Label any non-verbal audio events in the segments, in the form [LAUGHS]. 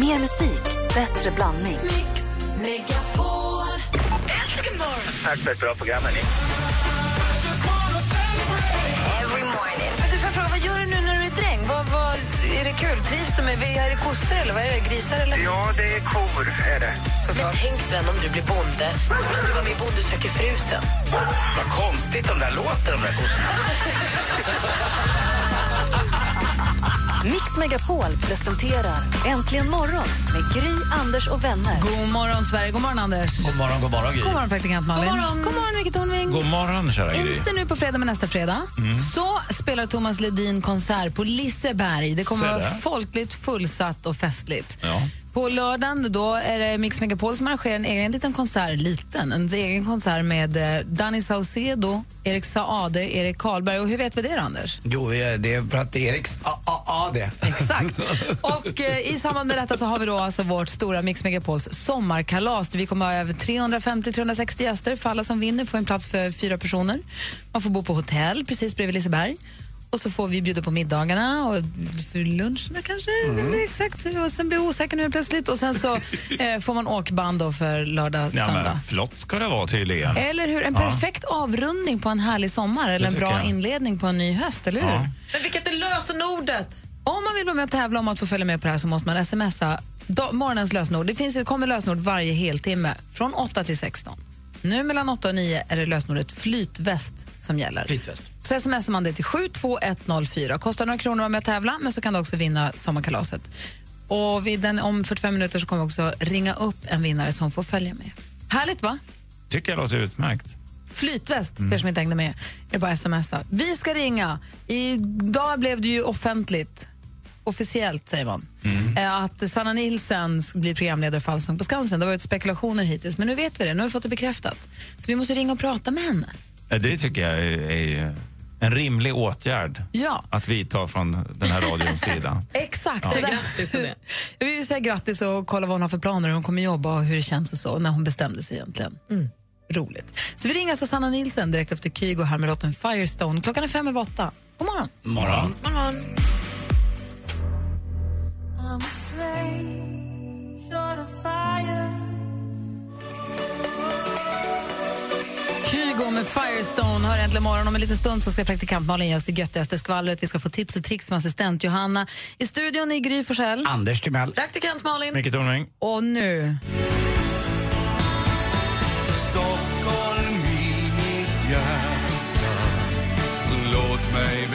Mer musik, bättre blandning. Mix Megapol. Äntligen morgon! Tack för ett bra program, hörni. Every morning. Men du, får jag fråga, vad gör du nu när du är dräng? Vad, vad, är det kul? Trivs du med Är det kossor eller vad är det? Grisar eller? Ja, det är kor, är det. Såklart. Tänk Sven om du blir bonde. Så kan du vara med i Bonde söker frusen. Vad konstigt de där låter, de där kossorna. [LAUGHS] Mix Megapol presenterar Äntligen morgon med Gry, Anders och vänner. God morgon, Sverige. God morgon, Anders. God morgon, god morgon Gry. God morgon, praktikant Malin. God morgon. God morgon Micke Tornving. God morgon kära Gry. Inte nu på fredag, men nästa fredag så spelar Thomas Ledin konsert på Liseberg. Det kommer Se vara folkligt, fullsatt och festligt. Ja. På lördagen då är det Mix Megapol som arrangerar en egen liten konsert, liten, en egen konsert med eh, Danny Saucedo, Erik Saade, Erik Karlberg. Och hur vet vi det Anders? Jo, det är för att Eriks a, a, a det. Exakt. [LAUGHS] Och eh, i samband med detta så har vi då alltså vårt stora Mix Megapols sommarkalas vi kommer att ha över 350-360 gäster. För alla som vinner får en plats för fyra personer. Man får bo på hotell precis bredvid Liseberg. Och så får vi bjuda på middagarna och för luncherna kanske. Mm. Exakt. Och sen blir jag osäker nu plötsligt. Och sen så [LAUGHS] eh, får man åkband då för lördag, Ja, söndag. men flott ska det vara tydligen. Eller hur? En perfekt avrundning på en härlig sommar eller en bra jag. inledning på en ny höst, eller hur? Ja. Men vilket är lösenordet? Om man vill vara med och tävla om att få följa med på det här så måste man smsa morgonens lösenord. Det finns ju, kommer lösenord varje heltimme från 8 till 16. Nu mellan 8 och 9 är det lösenordet flytväst som gäller. Flytväst. Så smsar man det till 72104. Kostar några kronor att med och tävla, men så kan du också vinna sommarkalaset. Och vid den, om 45 minuter så kommer vi också ringa upp en vinnare som får följa med. Härligt va? Tycker jag låter utmärkt. Flytväst, för er som inte hängde med. är bara smsa. Vi ska ringa. Idag blev det ju offentligt, officiellt säger man, eh, att Sanna Nilsson blir programledare för Allsång på Skansen. Det har varit spekulationer hittills, men nu vet vi det. Nu har vi fått det bekräftat. Så vi måste ringa och prata med henne. Ja, Det tycker jag är, en rimlig åtgärd Ja. att vidta från den här radions sida. [LAUGHS] Exakt. Så där- grattis till det. [LAUGHS] Jag vill säga grattis och kolla vad hon har för planer, hur hon kommer jobba och hur det känns och så, när hon bestämde sig egentligen. Roligt. Så vi ringer alltså Sanna Nilsson direkt efter Kygo här med låten Firestone. Klockan är fem över åtta. God morgon. Morgon. morgon. Kygo med Firestone har äntligen morgon. Om en liten stund så ska praktikant Malin ge oss det göttigaste skvallret. Vi ska få tips och tricks med assistent Johanna. I studion är Gry Forssell. Anders Timell. Praktikant Malin. Micke Tornving. Och nu... Stockholm i mitt hjärta Låt mig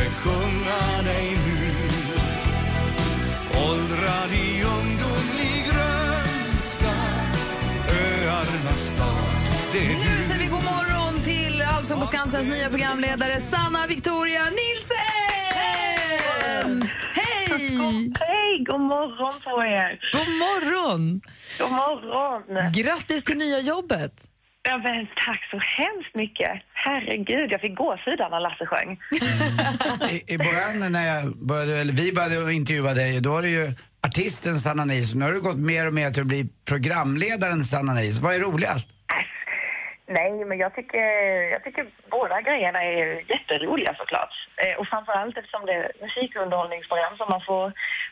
Nu du säger vi god morgon till Allsång på Skansens nya programledare Sanna Victoria Nilsen! Hej! Hej, god morgon på er. God morgon! God morgon. Grattis till nya jobbet! Ja, men, tack så hemskt mycket. Herregud, jag fick gåshud när Lasse sjöng. I, I början när jag började, eller vi började intervjua dig, då var det ju artisten Sanna Nilsson. Nu har du gått mer och mer till att bli programledaren Sanna Nilsson. Vad är roligast? Nej, men jag tycker, jag tycker båda grejerna är jätteroliga såklart. Eh, och framförallt eftersom det är musikunderhållningsprogram som man får,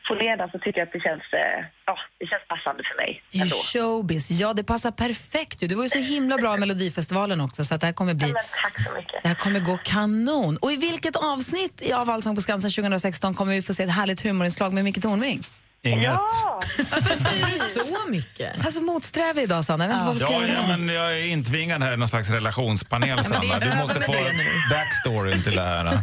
får leda så tycker jag att det känns, eh, ja, det känns passande för mig ändå. showbiz. Ja, det passar perfekt. Du var ju så himla bra i [LAUGHS] Melodifestivalen också, så att det här kommer Ja, bli... men tack så mycket. Det här kommer gå kanon. Och i vilket avsnitt av Allsång på Skansen 2016 kommer vi få se ett härligt humorinslag med Micke Tornving? Inget. Ja, Varför säger du så mycket? Alltså motsträvig idag, Sanna. Jag vet inte vad vi ska Ja, ja, men jag är intvingad här i någon slags relationspanel, Sanna. Du måste få backstoryn till det här.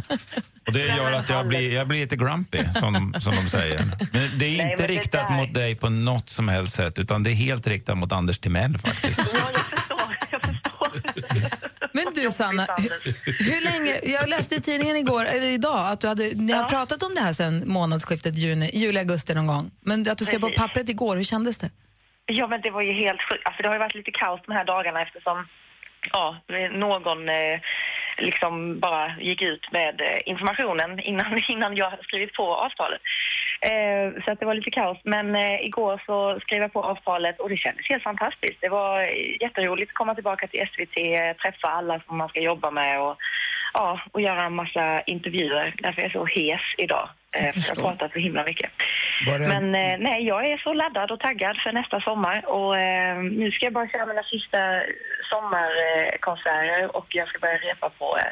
Och det gör att jag blir, jag blir lite grumpy, som, som de säger. Men det är inte det riktat där- mot dig på något som helst sätt, utan det är helt riktat mot Anders Timell faktiskt. ja jag förstår. Jag förstår. Men du Sanna, hur, hur länge, jag läste i tidningen igår, eller idag att du hade, ni har pratat om det här sedan månadsskiftet juni, juli, augusti någon gång. Men att du skrev på pappret igår, hur kändes det? Ja, men det var ju helt sjukt. Alltså, det har ju varit lite kaos de här dagarna eftersom ja, någon eh, liksom bara gick ut med eh, informationen innan, [LAUGHS] innan jag hade skrivit på avtalet. Eh, så att det var lite kaos. Men eh, igår så skrev jag på avtalet och det kändes helt fantastiskt. Det var jätteroligt att komma tillbaka till SVT, träffa alla som man ska jobba med och ja, och göra en massa intervjuer. Därför är jag så hes idag. Eh, för jag har pratat så himla mycket. Det- Men eh, nej, jag är så laddad och taggad för nästa sommar. Och eh, nu ska jag bara köra mina sista sommarkonserter och jag ska börja repa på eh,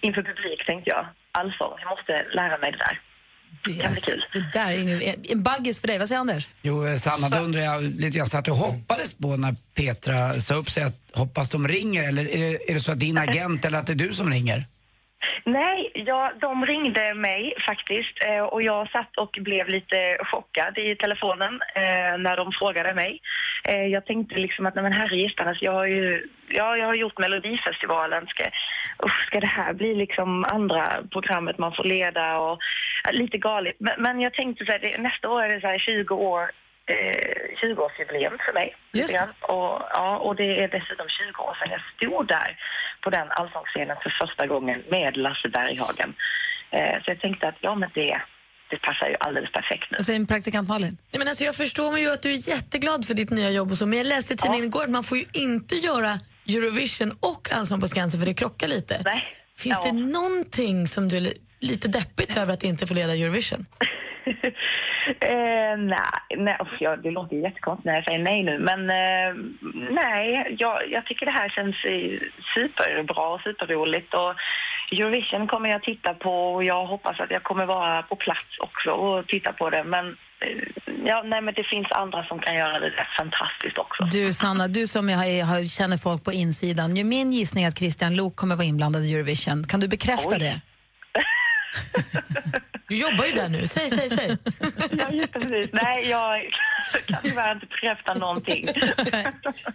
inför publik tänkte jag. Allsång. Jag måste lära mig det där. Det. Det där är ingen, en baggis för dig. Vad säger Anders? Jo, eh, Sanna, då undrar jag lite grann, så att du hoppades på när Petra sa upp sig att hoppas de ringer eller är det, är det så att din agent eller att det är du som ringer? Nej, ja, de ringde mig faktiskt eh, och jag satt och blev lite chockad i telefonen eh, när de frågade mig. Eh, jag tänkte liksom att, nej men herregistarna, alltså, jag har ju ja, jag har gjort Melodifestivalen. Ska, usch, ska det här bli liksom andra programmet man får leda och lite galet. Men, men jag tänkte så här, det, nästa år är det så här 20 år eh, 20-årsjubileum för mig. Just grann. Och, ja, och det är dessutom 20 år sedan jag stod där på den allsångsscenen för första gången med Lasse Berghagen. Eh, så jag tänkte att ja, men det, det passar ju alldeles perfekt nu. Vad säger praktikant Malin? Nej, men alltså, jag förstår ju att du är jätteglad för ditt nya jobb och så, men jag läste i tidningen igår att man får ju inte göra Eurovision och Allsång på Skansen för det krockar lite. Nej. Finns Ja. det någonting som du är li- lite deppigt över att inte få leda Eurovision? [LAUGHS] eh, nej, nej ja, det låter jättekonstigt när jag säger nej nu, men eh, nej, jag, jag tycker det här känns eh, superbra och superroligt. Och Eurovision kommer jag titta på och jag hoppas att jag kommer vara på plats också och titta på det. Men, eh, ja, nej, men det finns andra som kan göra det där fantastiskt också. Du Sanna, du som jag har, känner folk på insidan. Min gissning är att Christian Lok kommer vara inblandad i Eurovision. Kan du bekräfta Oj. det? [LAUGHS] Du jobbar ju där nu. Säg, säg, säg. [LAUGHS] Ja, just det, precis. Nej, jag kan tyvärr inte bekräfta någonting.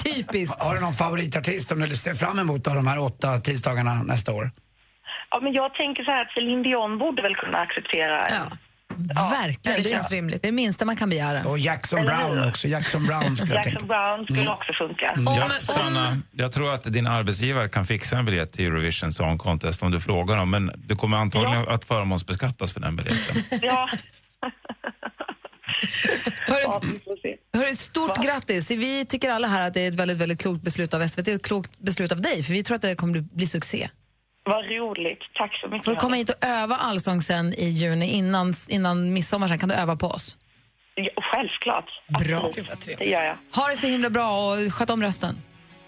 Typiskt. Har du någon favoritartist som du ser fram emot av de här åtta tisdagarna nästa år? Ja, men jag tänker så här att Céline Dion borde väl kunna acceptera Ja. Verkligen. Ja, det känns rimligt. Det minsta man kan begära. Och Jackson? Brown också. Jackson Brown skulle jag tänka Jackson. Brown skulle också funka. Ja, Sanna, jag tror att din arbetsgivare kan fixa en biljett till Eurovision Song Contest om du frågar dem. Men du kommer antagligen att förmånsbeskattas för den biljetten. Ja. [LAUGHS] Hörru, ja, hörru, stort grattis. Vi tycker alla här att det är ett väldigt, väldigt klokt beslut av SVT och ett klokt beslut av dig, för vi tror att det kommer bli, bli succé. Vad roligt. Tack så mycket. Får du komma hit och öva allsång sen i juni innan, innan midsommar sen kan du öva på oss. Ja, självklart. Bra. Absolut. Gud, vad trevligt. Det gör jag. Ha det så himla bra och sköt om rösten.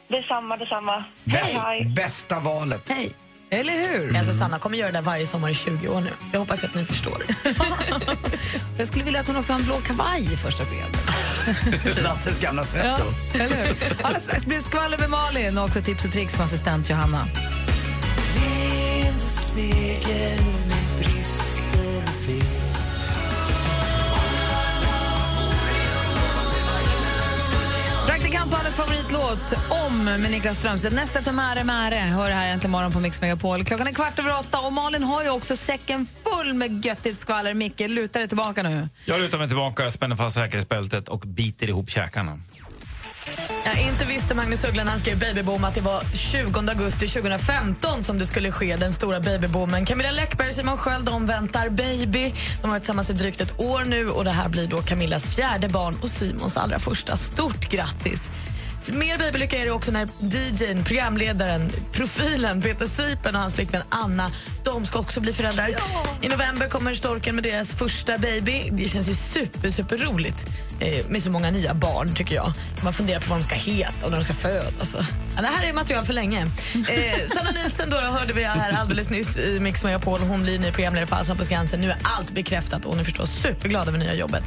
Detsamma, detsamma. Bäst, Hej. bästa valet. Hej! Eller hur? Alltså, Sanna kommer göra det varje sommar i 20 år nu. Jag hoppas att ni förstår. [LAUGHS] Jag skulle vilja att hon också har en blå kavaj i första programmet. [LAUGHS] Lasses gamla svett Ja, då. eller hur? Alldeles strax blir det skvaller med Malin och också tips och tricks med assistent Johanna. Praktikant på alles favoritlåt Om med Niklas Strömstedt. Näst efter Märe Märe hör det här äntligen morgon på Mix Megapol. Klockan är kvart över åtta och Malin har ju också säcken full med göttigt skvaller. Micke, luta dig tillbaka nu. Jag lutar mig tillbaka, spänner fast säkerhetsbältet och biter ihop käkarna. Inte visste Magnus Uggla när han skrev Babyboom att det var 20 augusti 2015 som det skulle ske, den stora babyboomen. Camilla Läckberg och Simon Sköld de väntar baby. De har varit tillsammans i drygt ett år nu och det här blir då Camillas fjärde barn och Simons allra första. Stort grattis! Mer babylycka är det också när DJn, programledaren, profilen Peter Sipen och hans flickvän Anna de ska också bli föräldrar. I november kommer Storken med deras första baby. Det känns ju super, super roligt eh, med så många nya barn, tycker jag. Man funderar på vad de ska heta och när de ska födas. Ja, det här är material för länge. Eh, Sanna Nielsen då, då hörde vi här alldeles nyss i Mix Megapol. Hon blir ny programledare för Allsång på Skansen. Nu är allt bekräftat och hon är förstås superglad över nya jobbet.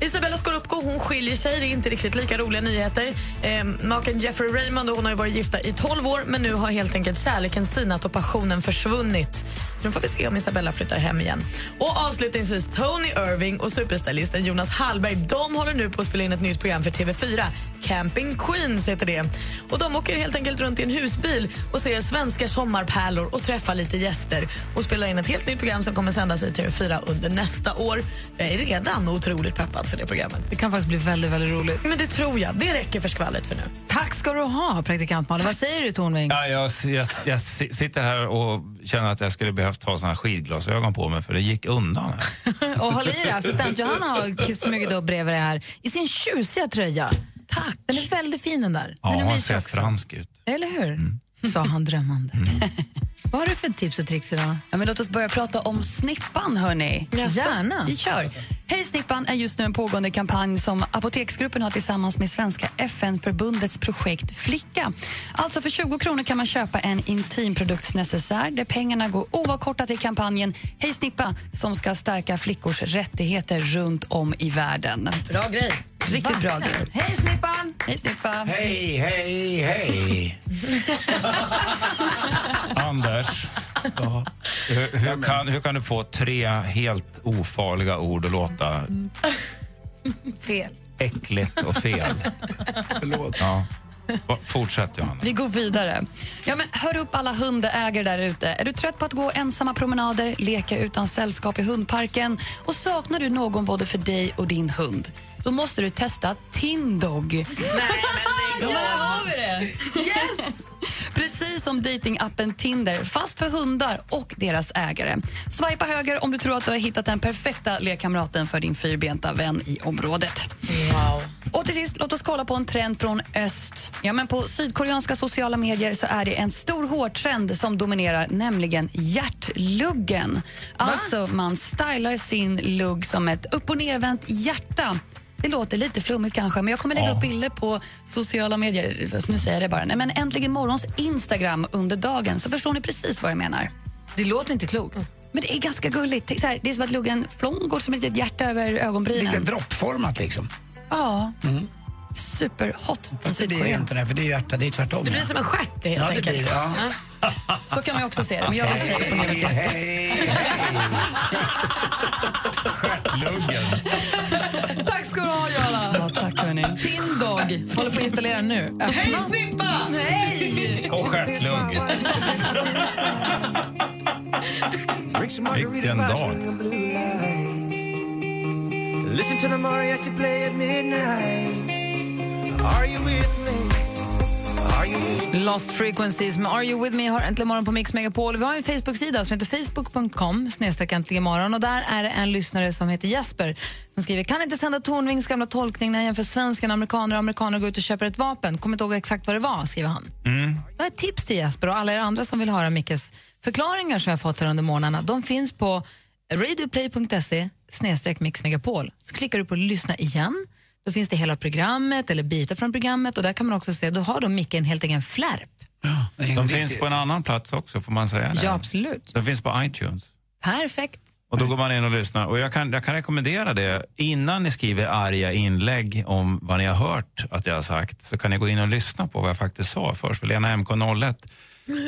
Isabella Scorupco hon skiljer sig, det är inte riktigt lika roliga nyheter. Eh, maken Jeffrey Raymond och hon har ju varit gifta i 12 år men nu har helt enkelt kärleken sinat och passionen försvunnit. Så nu får vi se om Isabella flyttar hem igen. Och avslutningsvis Tony Irving och superstylisten Jonas Hallberg de håller nu på att spela in ett nytt program för TV4. Camping Queens heter det. Och De åker helt enkelt runt i en husbil och ser svenska sommarpärlor och träffar lite gäster och spelar in ett helt nytt program som kommer sändas i TV4 under nästa år. Jag är redan otroligt peppad för det programmet. Det kan faktiskt bli väldigt, väldigt roligt. Men det tror jag. Det räcker för skvallret för nu. Tack ska du ha, praktikant Malin. Vad säger du, Tornving? Ja, jag, jag, jag si- sitter här och känner att jag skulle behövt ha såna här skidglasögon på mig för det gick undan. [LAUGHS] Och håll i dig, assistent Johanna har smugit upp bredvid dig här i sin tjusiga tröja. Tack. Den är väldigt fin den där. Ja, den mysig ser också. fransk ut. Eller hur? Sa han drömmande. [LAUGHS] Vad har du för tips och tricks idag? Ja, men låt oss börja prata om Snippan, hörni. Gärna. Vi kör. Hej Snippan är just nu en pågående kampanj som Apoteksgruppen har tillsammans med Svenska FN-förbundets projekt Flicka. Alltså för 20 kronor kan man köpa en intimproduktsnecessär där pengarna går oavkortat till kampanjen Hej Snippa som ska stärka flickors rättigheter runt om i världen. Bra grej. Riktigt bra grej. Hej Snippan! Hej Snippa! Hej, hej, hej. [LAUGHS] Anders, hur, hur, kan, hur kan du få tre helt ofarliga ord att låta Fel. äckligt och fel? [LAUGHS] Förlåt. Ja. Va- Fortsätt, Johanna. Vi går vidare. Ja, men hör upp alla hundägare där ute. Är du trött på att gå ensamma promenader, leka utan sällskap i hundparken och saknar du någon både för dig och din hund? Då måste du testa Tindog. Nej, men ja, där har vi det! Yes! Precis som datingappen Tinder, fast för hundar och deras ägare. Swipa höger om du tror att du har hittat den perfekta lekkamraten för din fyrbenta vän i området. Wow. Och till sist, låt oss kolla på en trend från öst. Ja, men på sydkoreanska sociala medier så är det en stor hårtrend som dominerar, nämligen hjärtluggen. Alltså, man stylar sin lugg som ett upp och nervänt hjärta. Det låter lite flummigt kanske, men jag kommer lägga Ja. upp bilder på sociala medier. Nu säger jag det bara. Nej, men äntligen morgons Instagram under dagen, så förstår ni precis vad jag menar. Det låter inte klokt. Men det är ganska gulligt. Tänk Så här, det är som att luggen flång går som ett litet hjärta över ögonbrynen. Lite droppformat liksom. Ja. Superhot i Fast det det Sydkorea. inte det, för det är ju hjärta, det är tvärtom. Det blir som en stjärt helt ja, det enkelt. blir det. Ja. [LAUGHS] Så kan man ju också se det. Men jag vill säga på med ett hjärta. hej, [LAUGHS] hej. Luggen. Hörni. Tindog håller på att installera nu. Hej Snippa! Hej! Och stjärtlugg. Vilken dag. Listen to the mariachi play at midnight. Are you with Lost Frequencies med Are You With Me har äntligen morgon på Mix Megapol. Vi har en Facebook-sida som heter facebook.com morgon och där är det en lyssnare som heter Jesper som skriver kan inte sända Tornvings gamla tolkning när jag jämför svenskarna, amerikaner och amerikaner går ut och köper ett vapen. Kommer inte ihåg exakt vad det var, skriver han. Jag har ett tips till Jesper och alla er andra som vill höra Mickes förklaringar som jag fått här under morgnarna. De finns på radioplay.se snedstreck Mix Megapol. Så klickar du på lyssna igen. Då finns det hela programmet eller bitar från programmet och där kan man också se, då har de Micke en helt egen flärp. En De finns på en annan plats också, får man säga det? Ja, absolut. De finns på iTunes. Perfekt. Och Då går man in och lyssnar. Och jag, kan, jag kan rekommendera det. Innan ni skriver arga inlägg om vad ni har hört att jag har sagt så kan ni gå in och lyssna på vad jag faktiskt sa först. För Lena MK01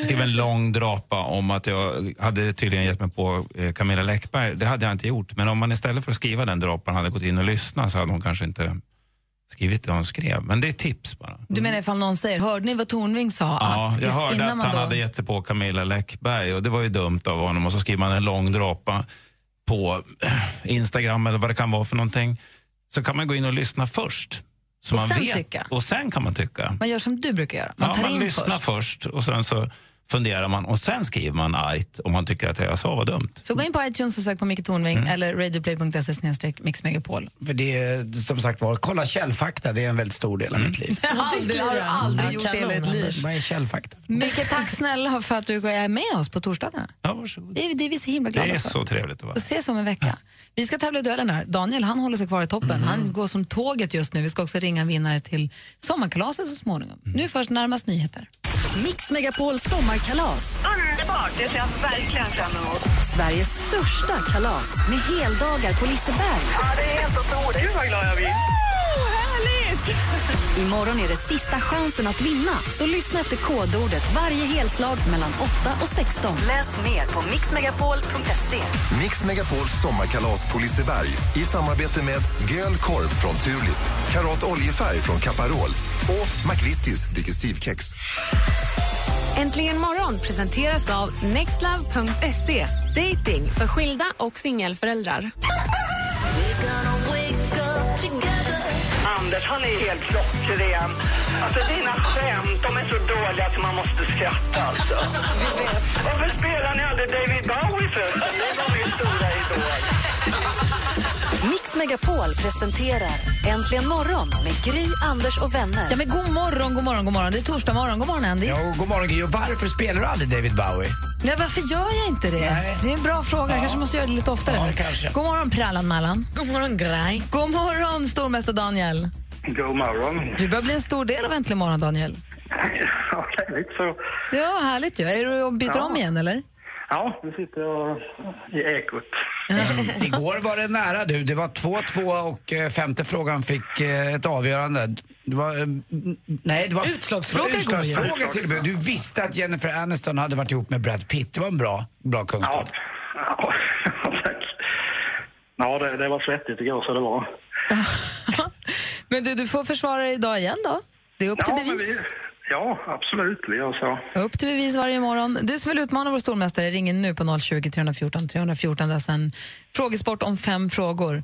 skrev en lång drapa om att jag hade tydligen gett mig på eh, Camilla Läckberg. Det hade jag inte gjort. Men om man istället för att skriva den drapan hade gått in och lyssnat så hade hon kanske inte skrivit det hon skrev. Men det är tips bara. Du menar ifall någon säger, hörde ni vad Tornving sa? Ja, att jag hörde innan att han då- hade gett sig på Camilla Läckberg och det var ju dumt av honom. Och så skriver man en lång drapa på eh, Instagram eller vad det kan vara för någonting. Så kan man gå in och lyssna först. Så Och man sen vet. tycka. Och sen kan man tycka. Man gör som du brukar göra. Man ja, tar man in lyssnar först. först. och sen så funderar man och sen skriver man argt om man tycker att det jag sa var dumt. Så gå in på iTunes och sök på Micke Tornving Mm. eller radioplay.se snedstreck Mix Megapol. För det är som sagt var, kolla källfakta, det är en väldigt stor del av mitt liv. Aldrig, har du aldrig Ja, gjort det i hela ditt kanon, liv. Vad är källfakta? Micke, tack snälla för att du är med oss på torsdagarna. Ja, varsågod. Det är, det är vi så himla Det glada är för. så trevligt att vara Och ses om en vecka. Vi ska tävla i duellen här. Daniel han håller sig kvar i toppen. Mm. Han går som tåget just nu. Vi ska också ringa en vinnare till sommarkalaset så småningom. Mm. Nu först närmast nyheter. Mix Megapols sommarkalas. Underbart! Det ser jag verkligen fram emot. Sveriges största kalas med heldagar på Liseberg. Ja, det är helt otroligt. Gud, vad glad jag blir. Imorgon är det sista chansen att vinna. Så lyssna efter kodordet varje helslag mellan 8 och 16. Läs mer på mixmegapol.se. Mix Megapols sommarkalas på Liseberg i samarbete med Göl Korv från Tulip, Karat Oljefärg från Caparol och McVittys Digestivkex. Äntligen morgon presenteras av nextlove.se. Dating för skilda och singelföräldrar. Anders, han är helt klockren. Alltså dina skämt, de är så dåliga att man måste skratta alltså. Varför spelar ni aldrig David Bowie för? Det var min stora idol. Mix Megapol presenterar Äntligen morgon med Gry, Anders och vänner. Ja, men god morgon, god morgon, god morgon. Det är torsdag morgon. God morgon, Andy. Ja, god morgon Gry. Och varför spelar du aldrig David Bowie? Ja, varför gör jag inte det? Nej. Det är en bra fråga. Jag kanske måste göra det lite oftare. Ja, kanske. God morgon, Prallan Mallan. God morgon, Grej. God morgon, stormästare Daniel. God morgon. Du börjar bli en stor del av Äntligen morgon, Daniel. [LAUGHS] Ja, det är lite så. Ja, härligt ju. Är du och byter Ja. om igen, eller? Ja, nu sitter jag i ekot. [LAUGHS] Igår var det nära du. Det var 2-2 och eh, femte frågan fick eh, ett avgörande. Det var, eh, nej, det var Utslagsfråga det var ja. utslagsfråga till och med. Du visste att Jennifer Aniston hade varit ihop med Brad Pitt. Det var en bra, bra kunskap. Ja, [LAUGHS] tack. Ja, det, det var svettigt igår så det var. Men du, du får försvara dig idag igen då. Det är upp till Ja, bevis. vi, ja, absolut. Vi gör så. Upp till bevis varje morgon. Du som vill utmana vår stormästare ringer nu på 020 314 314. Det är alltså en frågesport om fem frågor.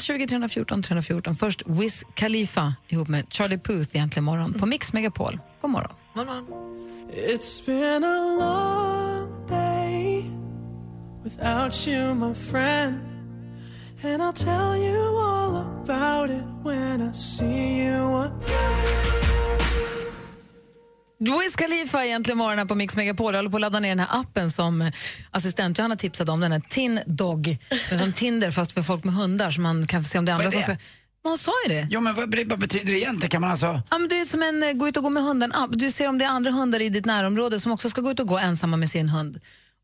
020 314 314. Först Wiz Khalifa ihop med Charlie Puth egentligen morgon på Mix Megapol. God morgon. morgon. It's been a long day without you, my friend. And I'll tell you all about it when I see you again. Wiz Khalifa egentligen morgon här på Mix Megapol. Jag håller på att ladda ner den här appen som assistent Johanna tipsade om. Den här Tin Dog. Som Tinder fast för folk med hundar så man kan se om det är andra som det? ska... Men hon sa ju det. Jo, men vad, vad betyder det egentligen? Kan man alltså... Ja, men det är som en eh, gå ut och gå med hunden-app. Du ser om det är andra hundar i ditt närområde som också ska gå ut och gå ensamma med sin hund.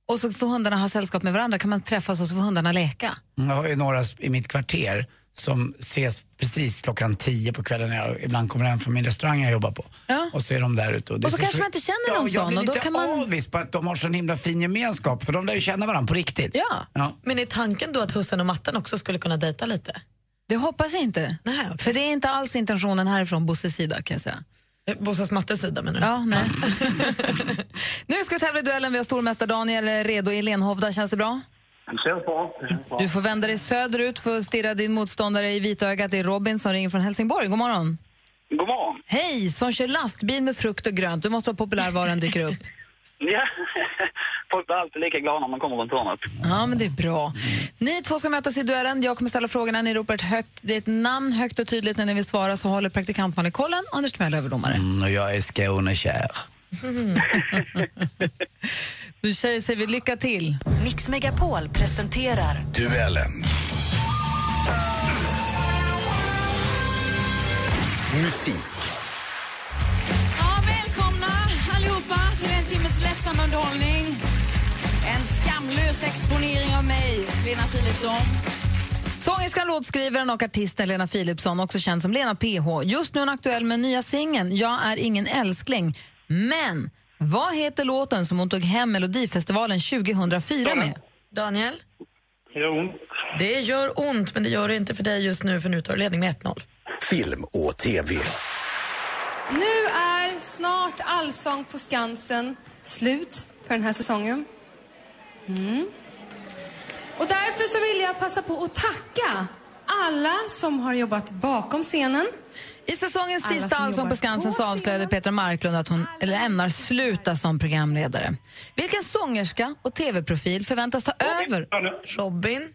Och så får hundarna ha sällskap med varandra, kan man träffas och så får hundarna leka. Jag har ju några i mitt kvarter som ses precis klockan tio på kvällen när jag ibland kommer hem från min restaurang jag jobbar på. Ja. Och så är de där ute. det Och så kanske man inte känner någon ja, jag sån, blir och då lite kan man- avis på att de har sån himla fin gemenskap för de lär ju känna varandra på riktigt. Ja, Ja. Men är tanken då att hussen och matten också skulle kunna dejta lite? det hoppas jag inte. Nej, okej. För det är inte alls intentionen härifrån Bosses sida kan jag säga. Eh, Bossas mattes sida menar du? Ja, nej. [LAUGHS] nu ska vi tävla i duellen. Vi har stormästare Daniel redo i Lenhovda. Känns det bra? Det känns bra. Det känns bra. Du får vända dig söderut för att stirra din motståndare i vitögat. Det är Robin som ringer från Helsingborg. God morgon. God morgon. Hej, som kör lastbil med frukt och grönt. Du måste vara populär var den dyker upp. [LAUGHS] Ja, folk blir alltid lika glada när man kommer runt hörnet. Ja, men det är bra. Ni två ska mötas i duellen. Jag kommer ställa frågorna. Ni ropar ett högt, det är ett namn högt och tydligt när ni vill svara så håller praktikantman i kollen. och Anders Timell överdomare. Mm, och jag är Skånekär. [LAUGHS] Tjejer säger vi lycka till. Mix Megapol presenterar Duellen. Musik. Ja, välkomna allihopa till en timmes lättsam underhållning. En skamlös exponering av mig, Lena Philipsson. Sångerskan, låtskrivaren och artisten Lena Philipsson, också känd som Lena PH. Just nu är hon aktuell med nya singeln Jag är ingen älskling. Men vad heter låten som hon tog hem Melodifestivalen 2004 med? Daniel? Jo. Det gör ont, men det gör det inte för dig just nu för nu tar du ledning med 1-0. Film och TV. Nu är snart Allsång på Skansen slut för den här säsongen. Mm. Och därför så vill jag passa på att tacka alla som har jobbat bakom scenen. I säsongens Alla sista som Allsång på Skansen så avslöjade Petra Marklund att hon eller ämnar sluta som programledare. Vilken sångerska och tv-profil förväntas ta över? Robin?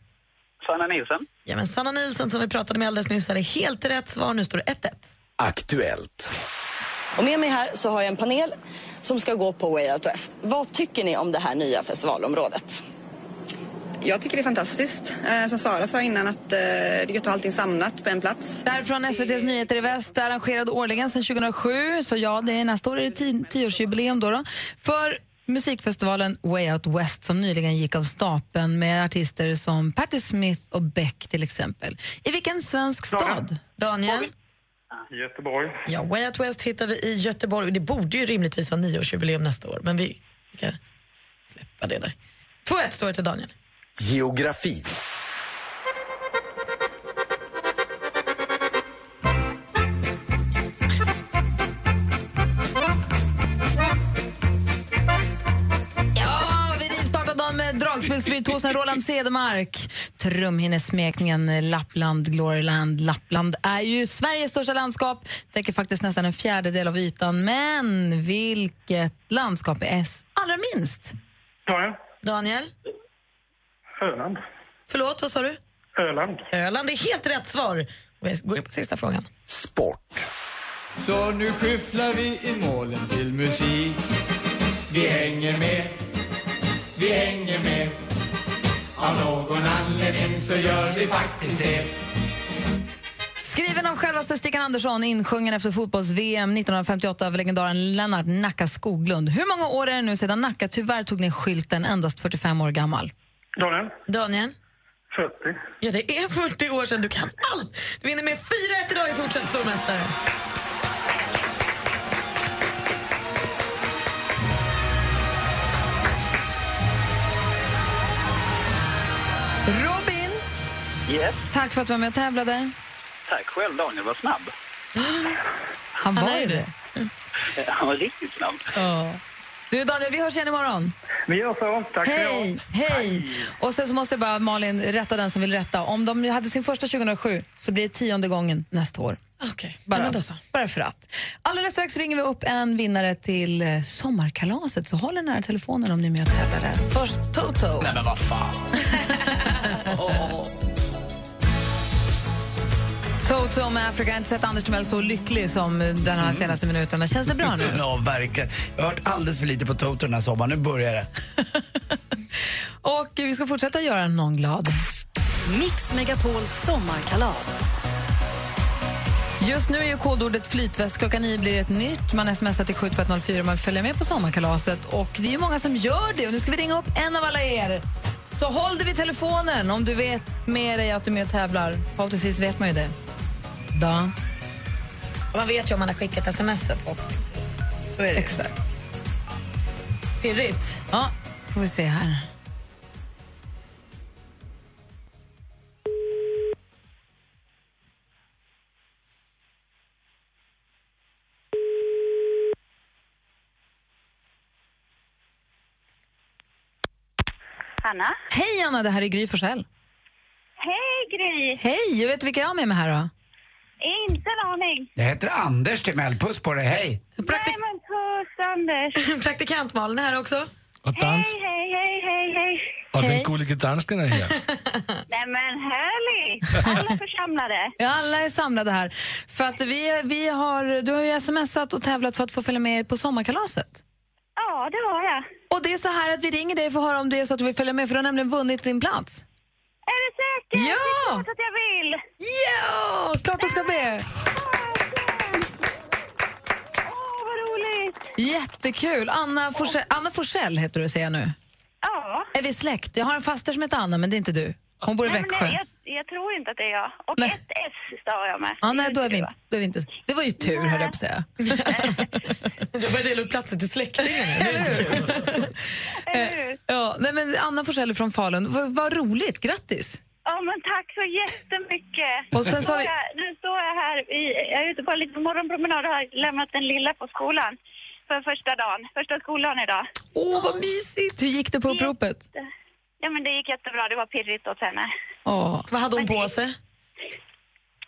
Sanna Nilsson. Ja, men Sanna Nilsson som vi pratade med alldeles nyss hade helt rätt svar. Nu står det 1-1. Aktuellt. Och med mig här så har jag en panel som ska gå på Way Out West. Vad tycker ni om det här nya festivalområdet? Jag tycker det är fantastiskt. Eh, som Sara sa innan, att eh, det är gött att ha allting samlat på en plats. Därifrån SVTs Nyheter i Väst, arrangerad årligen sedan 2007. Så ja, det är nästa år är det ti- tioårsjubileum då, då. För musikfestivalen Way Out West som nyligen gick av stapeln med artister som Patti Smith och Beck till exempel. I vilken svensk stad? Daniel? Göteborg. Ja, Way Out West hittar vi i Göteborg. Det borde ju rimligtvis vara nioårsjubileum nästa år, men vi, vi kan släppa det där. 2-1 står det till Daniel. Geografi. Ja, vi rivstartar dagen med dragspelsvirtuosen Roland Cedermark. Trumhinnesmekningen Lappland, Gloryland. Lappland är ju Sveriges största landskap, täcker faktiskt nästan en fjärdedel av ytan. Men vilket landskap är S allra minst? Ja, Daniel? Öland. Förlåt, vad sa du? Öland. Öland är helt rätt svar. Och Vi går in på sista frågan. Så nu skyfflar vi in målen till musik. Vi hänger med, vi hänger med. Av någon anledning så gör vi faktiskt det. Skriven av självaste Stickan Andersson, insjungen efter fotbolls-VM 1958 av legendaren Lennart Nacka Skoglund. Hur många år är det nu sedan Nacka tyvärr tog ner skylten endast 45 år gammal? Daniel? Daniel? 40. Ja, det är 40 år sedan. Du kan allt! Du vinner med 4-1 idag i Fortsätt stormästare. Yes. tack för att du var med och tävlade. Tack själv Daniel, var snabb. [GASPS] Han var ju det. [LAUGHS] Han var riktigt snabb. Du Daniel, vi hörs igen imorgon. Vi gör så. Tack Hej, hej. Och sen så måste jag bara, Malin, rätta den som vill rätta. Om de hade sin första 2007 så blir det tionde gången nästa år. Okej, bara, men då så. bara för att. Alldeles strax ringer vi upp en vinnare till eh, sommarkalaset, så håll er nära telefonen om ni är med och tävlar där. Först Toto. Nej men vad fan. [LAUGHS] Toto med Africa. Jag har inte sett Anders Timell så lycklig som den här senaste minuterna. Känns det bra nu? [LAUGHS] Ja, verkligen. Jag har hört alldeles för lite på Toto den här sommaren. Nu börjar det. [LAUGHS] Och vi ska fortsätta göra någon glad. Mix Megapols sommarkalas. Just nu är ju kodordet flytväst. Klockan nio blir det ett nytt. Man smsar till 72104 om man följer med på sommarkalaset. Och det är ju många som gör det. Och nu ska vi ringa upp en av alla er. Så håll dig vid telefonen om du vet med dig att du är med och tävlar. Förhoppningsvis vet man ju det. Och man vet ju om man har skickat smset förhoppningsvis. Så är det. Exakt. Pirrigt. Ja, får vi se här. Anna? Hej Anna, det här är Gry Forssell. Hej Gry! Hej, jag vet vilka jag har med mig här då? Inte en aning. Jag heter Anders Timell. Puss på dig, hej. Nej men puss Anders. [LAUGHS] Praktikant Malin är här också. Och dans. Hej, hej, hej, hej, hej. Och den gullige dansken är här. [LAUGHS] Nej men härligt. Alla församlade. [LAUGHS] Ja, alla är samlade här. För att vi, vi har, du har ju smsat och tävlat för att få följa med på sommarkalaset. Ja, det har jag. Och det är så här att vi ringer dig för att höra om det är så att du vill följa med, för du har nämligen vunnit din plats. Är du säker? Ja! Det är klart att jag vill. Ja, klart du ska be. Åh, vad roligt. Jättekul. Anna Forsell, Anna Forsell heter du, säger jag nu. Ja. Är vi släkt? Jag har en faster som heter Anna, men det är inte du. Hon bor i Nej, men Växjö. det, jag, jag tror inte att det är jag. Och Nej. ett S stavar jag med. Ja, nej, då är, vi du, inte, då är vi inte... Det var ju tur, höll jag på att säga. [LAUGHS] Du börjar dela ut platser till släktingar. Det är inte kul. Eller hur? Ja, nej, men Anna Forsell från Falun. Vad vad roligt, grattis! Ja, men tack så jättemycket. Och sen nu, så har står vi- jag, nu står jag här, i, jag är ute på en liten morgonpromenad och har lämnat den lilla på skolan för första dagen, första skolan idag. Åh, vad mysigt! Hur gick det på uppropet? Ja, men det gick jättebra. Det var pirrigt åt henne. Åh. Vad hade hon på sig?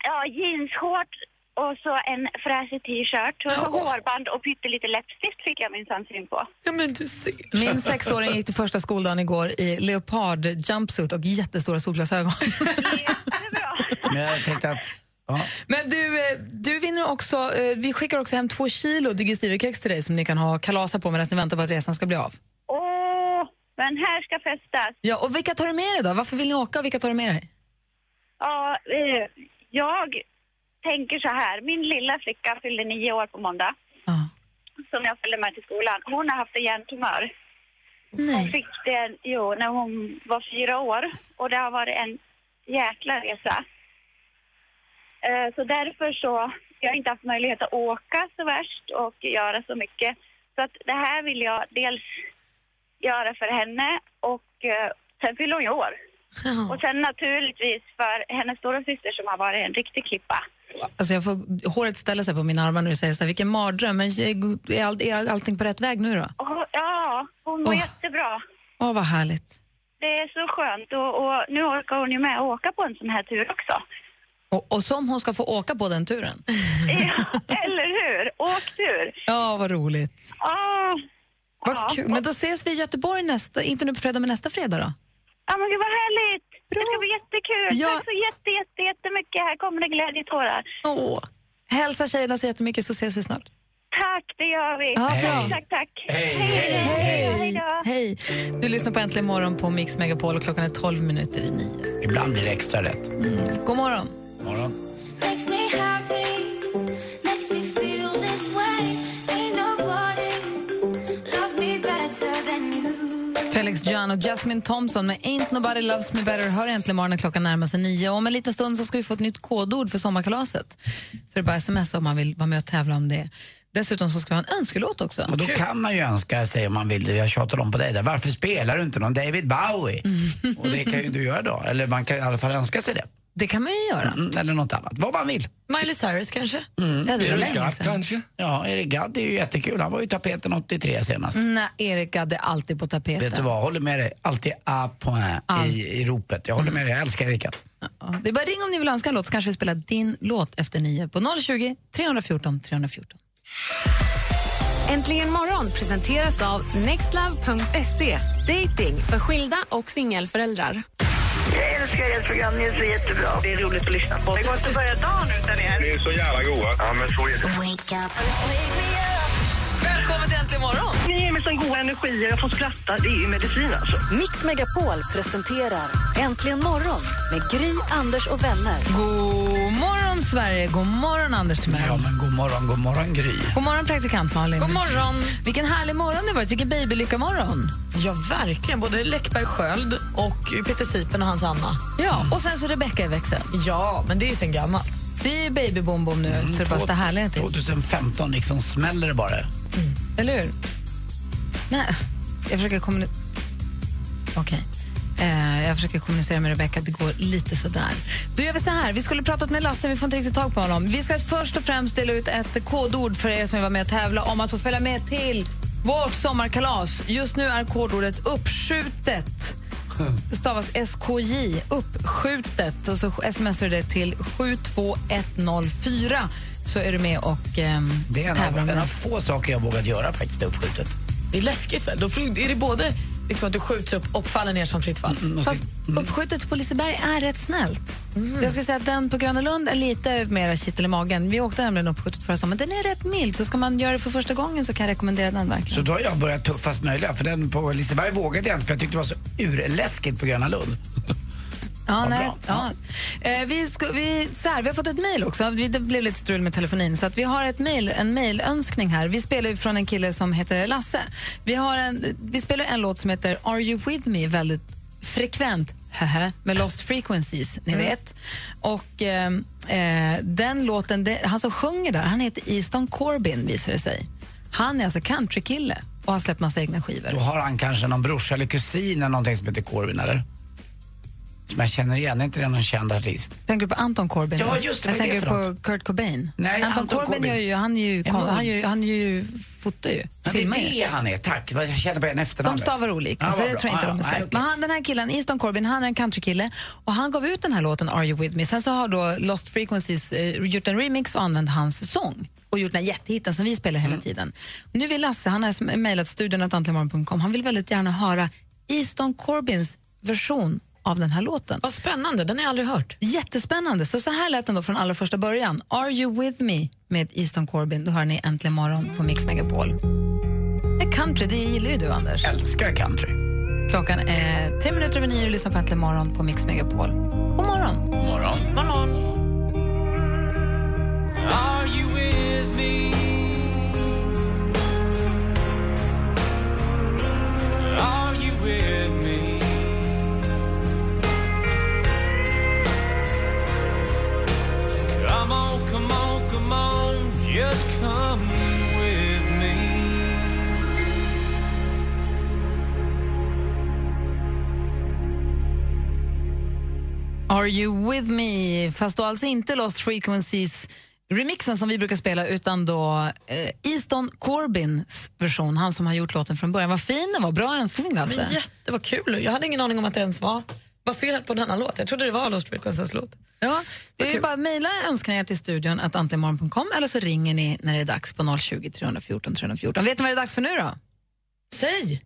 Ja, jeansshorts och så en fräsig t-shirt och så hårband och pyttelite läppstift fick jag minsann syn på. Ja, men du ser. Min sexåring gick till första skoldagen igår i leopard jumpsuit och jättestora solglasögon. [LAUGHS] Men jag tänkte att... Ja. Men du, eh, du vinner också, eh, vi skickar också hem två kilo digestivekex till dig som ni kan ha kalasa på medan ni väntar på att resan ska bli av. Åh, men här ska festas. Ja, och vilka tar du med dig då? Varför vill ni åka och vilka tar du med dig? Ja, eh, jag tänker så här. Min lilla flicka fyllde nio år på måndag. Som jag följde med till skolan. Hon har haft en hjärntumör. Hon fick det jo, när hon var fyra år. Och det har varit en jäkla resa. Eh, så därför så, jag har inte haft möjlighet att åka så värst och göra så mycket. Så att det här vill jag dels göra för henne och eh, sen fyller hon ju år. Och sen naturligtvis för hennes stora syster som har varit en riktig klippa. Alltså jag får, håret ställer sig på mina armar när du säger så här, vilken mardröm. Men är, all, är allting på rätt väg nu då? Och, ja, hon mår Åh. jättebra. Åh, vad härligt. Det är så skönt och, och nu orkar hon ju med att åka på en sån här tur också. Och, och som hon ska få åka på den turen. [LAUGHS] [LAUGHS] Eller hur? Åktur. Ja, vad roligt. Ja. Vad ja. kul. Men då ses vi i Göteborg nästa, inte nu på fredag, men nästa fredag då? Ja men gud vad härligt. Det ska bli jättekul. Ja. Tack så jätte, jätte, jättemycket. Här kommer det glädjetårar. Åh. Hälsa tjejerna så jättemycket så ses vi snart. Tack, det gör vi. Ja, tack, bra. tack, tack. Hej, hej, hej, hej då. Hej! Du lyssnar på Äntligen morgon på Mix Megapol och klockan är 12 minuter i nio. Ibland blir det extra rätt. Mm. God morgon. morgon. Felix Jan och Jasmine Thompson med Ain't Nobody Loves Me Better hör äntligen morgon när klockan närmar sig nio. Och Om en liten stund så ska vi få ett nytt kodord för sommarkalaset. Så det är bara sms om man vill vara med och tävla om det. Dessutom så ska vi ha en önskelåt också. Och då kan man ju önska sig om man vill det. Jag tjatar om på dig där. Varför spelar du inte någon David Bowie? Och det kan ju du göra då. Eller man kan i alla fall önska sig det. Det kan man ju göra. Mm, eller något annat. Vad man vill. Miley Cyrus kanske? Mm. Ja, det var Gadd kanske? Ja, Erik Gadd är ju jättekul. Han var ju tapeten 83 senast. Nej, Erik Gadd är alltid på tapeten. Vet du vad, håller med dig. Alltid à point i, i ropet. Jag håller med dig, jag älskar Erik Gadd. Ja, Det är bara ring om ni vill önska en låt så kanske vi spelar din låt efter nio på 020 314 314. Äntligen morgon presenteras av nextlove.se. Dating för skilda och singelföräldrar. Jag älskar ert program, ni är så jättebra. Det är roligt att lyssna på. Det går inte att börja dagen utan er. Ni är så jävla goa. Ja, men så är det. Wake up. Välkommen till Äntligen morgon! Ni ger mig sån god energi och jag får skratta. Det är ju medicin alltså. Mix Megapol presenterar Äntligen morgon med Gry, Anders och vänner. God morgon, Sverige! God morgon, Anders Timell. Ja, men god morgon, god morgon Gry. God morgon, praktikant Malin. God morgon. Vilken härlig morgon det har varit. Vilken babylycka-morgon. Ja, verkligen. Både Läckberg Sköld och Peter Sipen och hans Anna. Ja, och sen så Rebecca i växeln. Ja, men det är sen gammalt. Det är ju babyboom-boom nu, så det bara står härlighet till. 2015 liksom smäller det bara. Eller hur? Nej, jag försöker kommunicera... Okej. Eh, jag försöker kommunicera med Rebecca, det går lite sådär. Då gör vi så här, vi skulle pratat med Lasse, vi får inte riktigt tag på honom. Vi ska först och främst dela ut ett kodord för er som vara med och tävla om att få följa med till vårt sommarkalas. Just nu är kodordet uppskjutet. Det stavas SKJ, uppskjutet. Och så smsar du det till 72104 så är du med och ehm, Det är en av, en av få saker jag vågat göra faktiskt, det uppskjutet. Det är läskigt väl? Då flyg- är det både liksom att du skjuts upp och faller ner som fritt fall. Fast uppskjutet på Liseberg är rätt snällt. Jag skulle säga att den på Gröna Lund är lite mer kittel i magen. Vi åkte nämligen uppskjutet förra sommaren. Den är rätt mild, så ska man göra det för första gången så kan jag rekommendera den verkligen. Så då har jag börjat tuffast möjliga, för den på Liseberg vågade jag inte för jag tyckte det var så urläskigt på Gröna Lund. Ja, nej, bra. ja. Eh, vi, ska, vi, så här, vi har fått ett mejl också. Det blev lite strul med telefonin. Så att vi har ett mail, en mejlönskning här. Vi spelar från en kille som heter Lasse. Vi, har en, vi spelar en låt som heter Are you with me? Väldigt frekvent. med Lost Frequencies, ni vet. Och eh, eh, den låten, det, han som sjunger där, han heter Easton Corbin visar det sig. Han är alltså countrykille och har släppt massa egna skivor. Då har han kanske någon brorsa eller kusin eller någonting som heter Corbin, eller? Som jag känner igen, är inte det någon känd artist? Tänker du på Anton Corbin? Ja, just det, det tänker för på Kurt Cobain. Nej, Anton, Anton Corbin. Gör ju, han, ju, han, mun. gör, han ju foto ju. Ja, det är filmar ju. det han är, tack. Jag känner bara en De efternamnet. stavar olika, Ja, så det bra. tror jag inte Ja, de är släkt. okej. Men han, den här killen, Easton Corbin, han är en countrykille och han gav ut den här låten Are You With Me. Sen så har då Lost Frequencies eh, gjort en remix och använt hans sång och gjort den här jättehitten som vi spelar Mm. hela tiden. Nu vill Lasse, han har mejlat studion.antligenmorgon.com, han vill väldigt gärna höra Easton Corbins version av den här låten. Vad spännande, den har jag aldrig hört. Jättespännande. Så, så här lät den då från allra första början. Are you with me med Easton Corbin. Då hör ni Äntligen morgon på Mix Megapol. Country, det gillar ju du Anders. Älskar country. Klockan är tre minuter över nio och lyssnar på Äntligen morgon på Mix Megapol. God morgon. Morgon. morgon. Are you with me? Are you with me? Fast då alltså inte Lost Frequencies remixen som vi brukar spela utan då eh, Easton Corbins version, han som har gjort låten från början. Vad fin den var, bra önskning Lasse. Men jätte, vad kul. Jag hade ingen aning om att det ens var baserat på denna låt. Jag trodde det var Lost Frequencies låt. Ja, det är ju bara mejla önskningar till studion att antligenmorgon.com eller så ringer ni när det är dags på 020 314 314. Vet ni vad det är dags för nu då? Säg!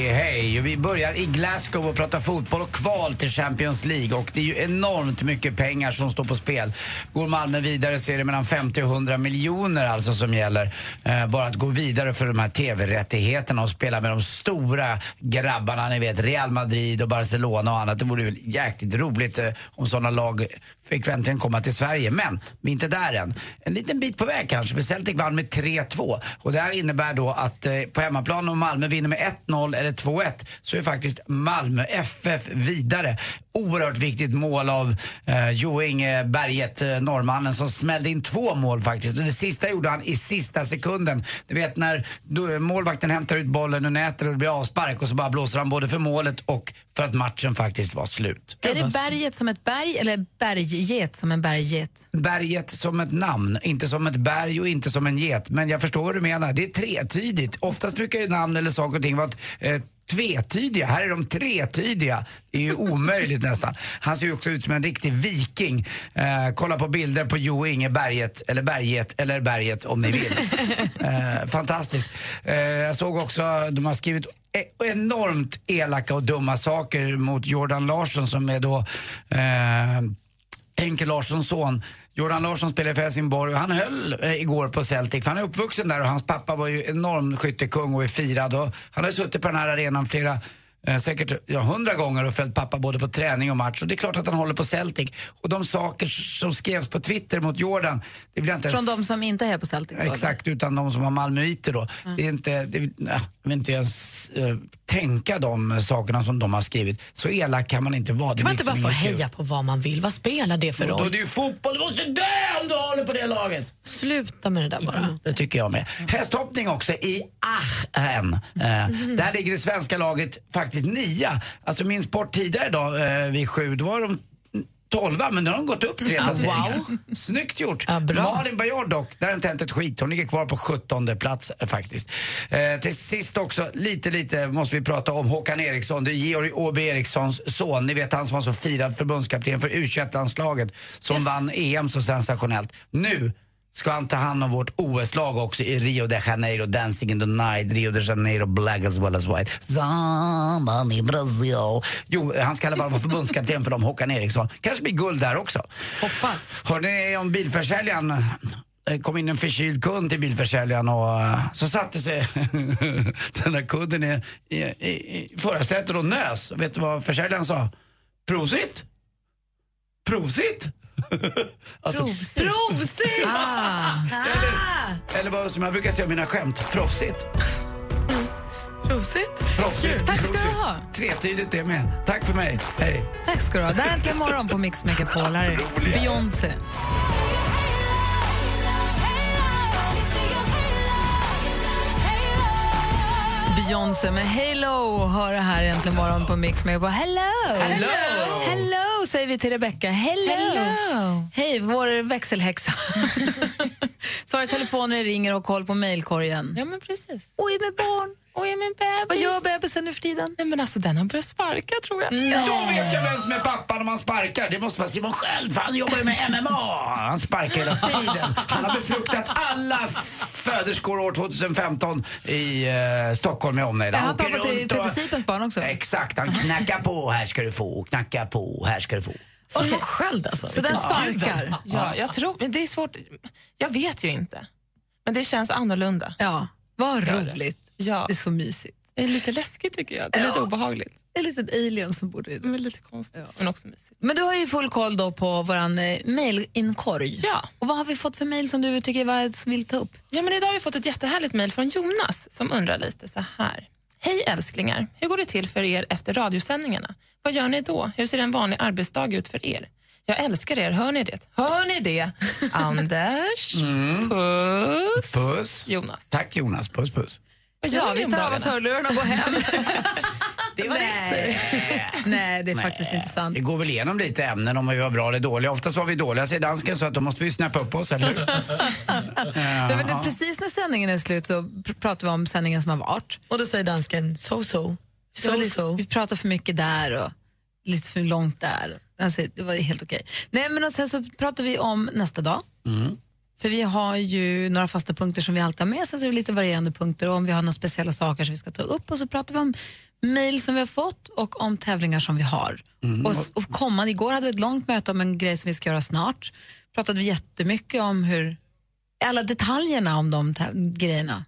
hej. Vi börjar i Glasgow och pratar fotboll och kval till Champions League. Och det är ju enormt mycket pengar som står på spel. Går Malmö vidare så är det mellan 50 och 100 miljoner alltså som gäller. Eh, bara att gå vidare för de här TV-rättigheterna och spela med de stora grabbarna, ni vet Real Madrid och Barcelona och annat. Det vore ju jäkligt roligt eh, om sådana lag fick äntligen komma till Sverige. Men vi är inte där än. En liten bit på väg kanske, för Celtic vann med 3-2. Och det här innebär då att eh, på hemmaplan om Malmö vinner med 1-0 eller 2-1 så är faktiskt Malmö FF vidare. Oerhört viktigt mål av eh, Jo Inge Berget, eh, norrmannen, som smällde in två mål faktiskt. Och det sista gjorde han i sista sekunden. Du vet när då, målvakten hämtar ut bollen ur nätet och det blir avspark och så bara blåser han både för målet och för att matchen faktiskt var slut. Är det berget som ett berg eller bergget som en bergget? Berget som ett namn, inte som ett berg och inte som en get. Men jag förstår vad du menar. Det är tretydigt. Oftast brukar ju namn eller saker och ting vara eh, tvetydiga. Här är de tretydiga. Det är ju omöjligt nästan. Han ser ju också ut som en riktig viking. Eh, kolla på bilder på Jo Inge Berget, eller Berget, eller Berget om ni vill. [LAUGHS] Eh, fantastiskt. Eh, jag såg också, de har skrivit e- enormt elaka och dumma saker mot Jordan Larsson som är då eh, Henke Larssons son. Jordan Larsson spelar för Helsingborg och han höll eh, igår på Celtic för han är uppvuxen där och hans pappa var ju enorm skyttekung och är firad och han har suttit på den här arenan flera Eh, säkert ja, hundra gånger och följt pappa både på träning och match. Och det är klart att han håller på Celtic. Och de saker som skrevs på Twitter mot Jordan, det jag inte Från ens... de som inte är på Celtic? Exakt, utan de som har malmöiter då. Mm. Det är inte, det, nej, vill inte ens eh, tänka de sakerna som de har skrivit. Så elak kan man inte vara. Det Kan man inte bara få heja på vad man vill? Vad spelar det för Och då roll? är det ju fotboll, du måste dö om du håller på det laget. Sluta med det där bara. Det tycker jag med. Hästhoppning också i Aachen. Eh, Mhm. Där ligger det svenska laget faktiskt nia. Alltså min sport tidigare idag eh, vid sju, då var de tolva men nu har de gått upp tre Ah, placeringar. wow. [LAUGHS] Snyggt gjort. bra. Malin Bajard dock, där har inte hänt ett skit. Hon ligger kvar på 17 plats eh, faktiskt. Eh, till sist också, lite lite måste vi prata om Håkan Eriksson. Det är Georg Åby Erikssons son. Ni vet han som var så firad förbundskapten för U21-landslaget som vann EM så sensationellt. Nu ska han ta hand om vårt OS-lag också i Rio de Janeiro, Dancing in the night, Rio de Janeiro, black as well as white. Zaman i Brasil. Jo, han ska i alla fall vara förbundskapten för dem, Håkan Eriksson. Kanske blir guld där också. Hoppas. Hörrni, om bilförsäljaren kom in en förkyld kund till bilförsäljaren och eh, så satte sig [LAUGHS] den där kunden i, i, i, i förarsätet och nös. Vet du vad försäljaren sa? Prosit! Prosit! [LAUGHS] alltså, Prosit. Prosit! Ah. eller, eller vad som jag brukar säga i mina skämt, proffsigt. Prosit. Proffsigt. Tack ska du proffsigt. ha. Tretydigt det med. Tack för mig. Hej. Tack ska du ha. Där är Äntligen morgon på Mix Megapol. Här är Beyoncé. Beyoncé med Hello hör det här äntligen morgon på Mix Megapol. Hello! Hello! Hello säger vi till Rebecca. Hello! Hello. Hej, vår växelhäxa. [LAUGHS] Svarar telefonen ringer och har koll på mejlkorgen. Ja, men precis. Oj, med barn. Och är min bebis. Vad gör bebisen nu för tiden? Nej, men alltså, den har börjat sparka, tror jag. Då vet jag vem som är pappan om man sparkar. Det måste vara Simon själv, för han jobbar ju med MMA. Han sparkar hela tiden. Han har befruktat alla föderskor år 2015 i eh, Stockholm med omnejd. Han åker pappa till runt och- Peter Sipens barn också? Exakt, han knackar på, här ska du få, knackar på, här ska du få. Simon Sköld, alltså. Så den sparkar? Ja, jag tror, men det är svårt. Jag vet ju inte. Men det känns annorlunda. Ja, vad roligt. Ja. Det är så mysigt. Det är lite läskigt tycker jag. Det är lite obehagligt. Det är lite ett alien som bor i det. Men lite konstigt, men också mysigt. Men du har ju full koll då på vår eh, mejlinkorg. Ja. Och vad har vi fått för mejl som du tycker var vill ta upp? Ja, men idag har vi fått ett jättehärligt mejl från Jonas som undrar lite så här. Hej älsklingar, hur går det till för er efter radiosändningarna? Vad gör ni då? Hur ser en vanlig arbetsdag ut för er? Jag älskar er, hör ni det? Hör ni det? [LAUGHS] Anders, puss, Puss. Jonas. Tack Jonas, puss puss. Ja, vi tar av oss hörlurarna och går hem. [LAUGHS] Det var Nej. Nej, det är faktiskt inte sant. Vi går väl igenom lite ämnen om vi var bra eller dåliga. Oftast var vi dåliga säger dansken så att då måste vi snappa upp oss, eller hur? Det var det, precis när sändningen är slut så pr- pratar vi om sändningen som har varit. Och då säger dansken so so. Det So lite, so. Vi pratar för mycket där och lite för långt där. Alltså, det var helt okej. Nej, men och sen så pratar vi om nästa dag. För vi har ju några fasta punkter som vi alltid har med, sen så är det lite varierande punkter och om vi har några speciella saker som vi ska ta upp och så pratar vi om mejl som vi har fått och om tävlingar som vi har. Mm. Och, och kommande, igår hade vi ett långt möte om en grej som vi ska göra snart. Pratade vi jättemycket om hur, alla detaljerna om de grejerna.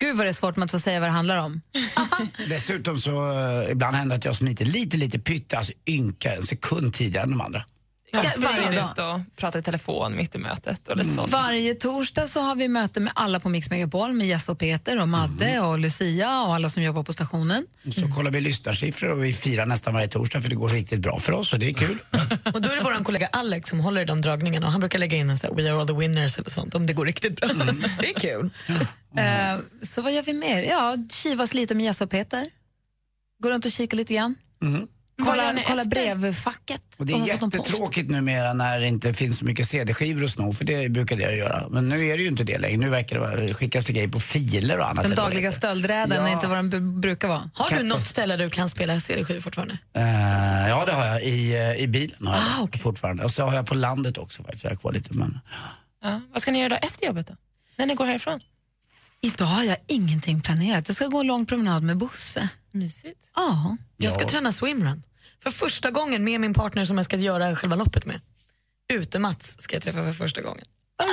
Gud vad det är svårt med att få säga vad det handlar om. [LAUGHS] Dessutom så eh, ibland händer det att jag smiter lite, lite pytte, alltså ynka en sekund tidigare än de andra. Varje och pratar i telefon mitt i mötet och lite sånt. Varje torsdag så har vi möte med alla på Mix Megapol, med Jess och Peter och Madde och Lucia och alla som jobbar på stationen. Så kollar vi lyssnarsiffror och vi firar nästan varje torsdag för det går riktigt bra för oss och det är kul. [LAUGHS] Och då är det vår kollega Alex som håller i de dragningarna och han brukar lägga in en sån här, We are all the winners eller sånt om det går riktigt bra. [LAUGHS] Det är kul. Eh, så vad gör vi mer? Ja, kivas lite med Jess och Peter. Gå runt och kika lite grann. Kolla, kolla brevfacket. Och det är jättetråkigt numera när det inte finns så mycket CD-skivor att sno, för det brukade jag göra. Men nu är det ju inte det längre. Nu verkar det vara, skickas det grejer på filer och annat. Den dagliga stöldräden är Ja. inte vad den b- brukar vara. Har du något ställe där du kan spela CD-skivor fortfarande? Eh, ja, det har jag. I, eh, i bilen har jag Ah, det okej. fortfarande. Och så har jag på landet också faktiskt. Jag har kvar lite, men... Ja. Vad ska ni göra då efter jobbet då? När ni går härifrån? Idag har jag ingenting planerat. Jag ska gå en lång promenad med Bosse. Mysigt. Ja. Jag ska Ja. träna swimrun. För första gången med min partner som jag ska göra själva loppet med. Ute-Mats ska jag träffa för första gången.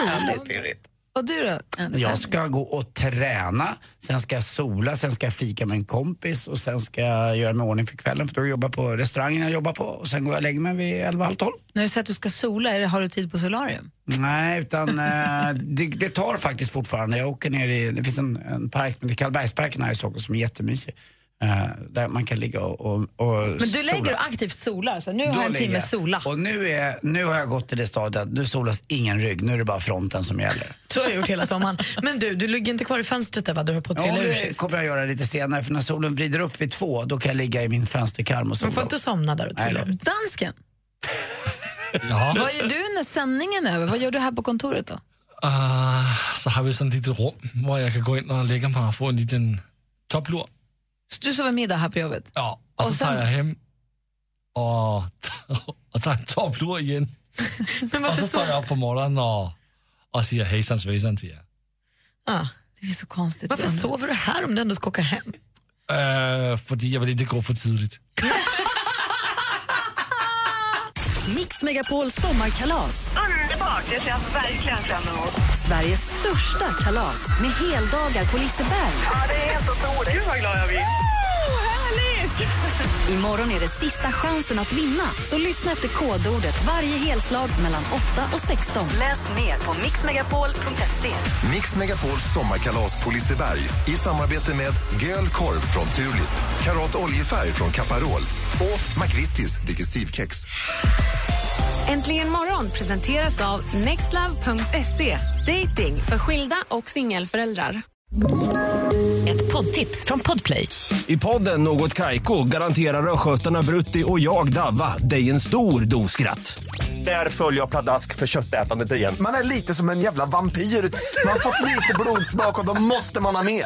Härligt pirrigt. Och du då? Jag ska gå och träna, sen ska jag sola, sen ska jag fika med en kompis och sen ska jag göra mig i ordning för kvällen för då jobbar jag på restaurangen jag jobbar på och sen går jag och lägger mig vid 11, halv 12. När du säger att du ska sola, är det, har du tid på solarium? Nej, utan eh, det, det tar faktiskt fortfarande. Jag åker ner i, det finns en, en park, men det är Karlbergsparken här i Stockholm som är jättemysig. Eh, där man kan ligga och, och, och Men du sola. lägger och aktivt solar, så nu har Då jag en timme jag. sola. Och nu, är, nu har jag gått till det stadiet att nu solas ingen rygg, nu är det bara fronten som gäller. [LAUGHS] Så har jag gjort hela sommaren. Men du, du ligger inte kvar i fönstret där va? Du har på att Ja, trilla ur det sist. kommer jag göra lite senare för när solen vrider upp vid två då kan jag ligga i min fönsterkarm och sola. Man får inte somna där och trilla då. ut. Dansken, [LAUGHS] Ja. vad gör du när sändningen är över? Vad gör du här på kontoret då? Ah, så har vi sådan et litet rum, hvor jeg kan gå ind og lægge mig og få en liten toplur. Så du sover middag här på jobbet? Ja, og så Og så- tager jeg hem og, og tager en toplur igen. [LAUGHS] Men varför så står jeg op på morgenen og, og siger hejsan svejsan til jer. Ah. Det är så konstigt. Varför sover du här om du ändå ska åka hem? Øh, fordi jeg vil ikke gå for tidligt. Mix Megapols sommarkalas. Underbart! Det ser jag verkligen fram emot. Sveriges största kalas med heldagar på Liseberg. Ja, det är helt otroligt. Gud vad glad jag blir. Imorgon är det sista chansen att vinna. Så lyssna efter kodordet varje helslag mellan 8 och 16. Läs mer på mixmegapol.se. Mix Megapols sommarkalas på Liseberg i samarbete med Göl Korv från Tulip, Karat Oljefärg från Caparol och McVittys Digestivkex. Äntligen morgon presenteras av nextlove.se. Dating för skilda och singelföräldrar. Ett poddtips från Podplay. I podden Något Kaiko garanterar östgötarna Brutti och jag, Davva, dig en stor dos skratt. Där följer jag pladask för köttätandet igen. Man är lite som en jävla vampyr. Man har fått lite blodsmak och då måste man ha mer.